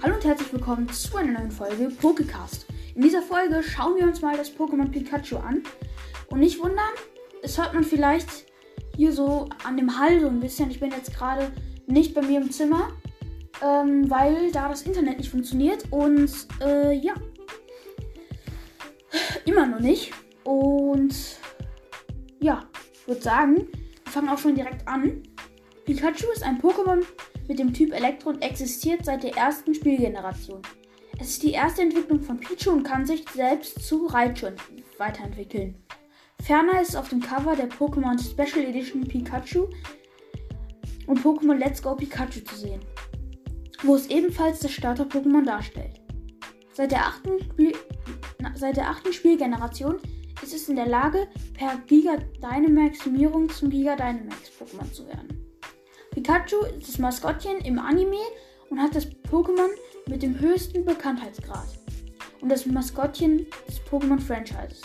Hallo und herzlich willkommen zu einer neuen Folge Pokecast. In dieser Folge schauen wir uns mal das Pokémon Pikachu an. Und nicht wundern, es hört man vielleicht hier so an dem Hall so ein bisschen. Ich bin jetzt gerade nicht bei mir im Zimmer, ähm, weil da das Internet nicht funktioniert. Und äh, ja, immer noch nicht. Und ja, ich würde sagen, wir fangen auch schon direkt an. Pikachu ist ein Pokémon mit dem Typ Elektro und existiert seit der ersten Spielgeneration. Es ist die erste Entwicklung von Pichu und kann sich selbst zu Raichu weiterentwickeln. Ferner ist auf dem Cover der Pokémon Special Edition Pikachu und Pokémon Let's Go Pikachu zu sehen, wo es ebenfalls das Starter-Pokémon darstellt. Seit der, achten Spiel seit der achten Spielgeneration ist es in der Lage, per Giga Dynamax-Summierung zum Giga Dynamax Pokémon zu werden. Pikachu ist das Maskottchen im Anime und hat das Pokémon mit dem höchsten Bekanntheitsgrad und das Maskottchen des Pokémon-Franchises.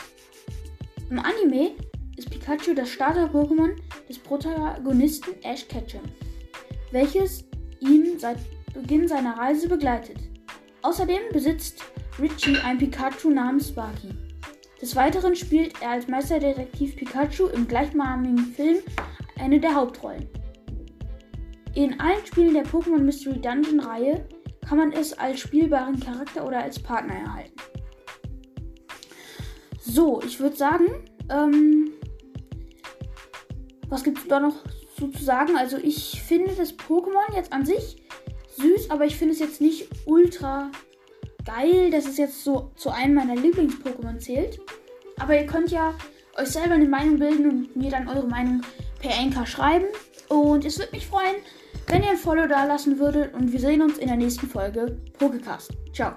Im Anime ist Pikachu das Starter-Pokémon des Protagonisten Ash Ketchum, welches ihn seit Beginn seiner Reise begleitet. Außerdem besitzt Richie ein Pikachu namens Sparky. Des Weiteren spielt er als Meisterdetektiv Pikachu im gleichnamigen Film eine der Hauptrollen. In allen Spielen der Pokémon Mystery Dungeon Reihe kann man es als spielbaren Charakter oder als Partner erhalten. So, ich würde sagen, ähm, was gibt es da noch zu, zu sagen? Also ich finde das Pokémon jetzt an sich süß, aber ich finde es jetzt nicht ultra geil, dass es jetzt so zu einem meiner Lieblings-Pokémon zählt. Aber ihr könnt ja euch selber eine Meinung bilden und mir dann eure Meinung per Anchor schreiben. Und es würde mich freuen, wenn ihr ein Follow da lassen würdet. Und wir sehen uns in der nächsten Folge Pokecast. Ciao.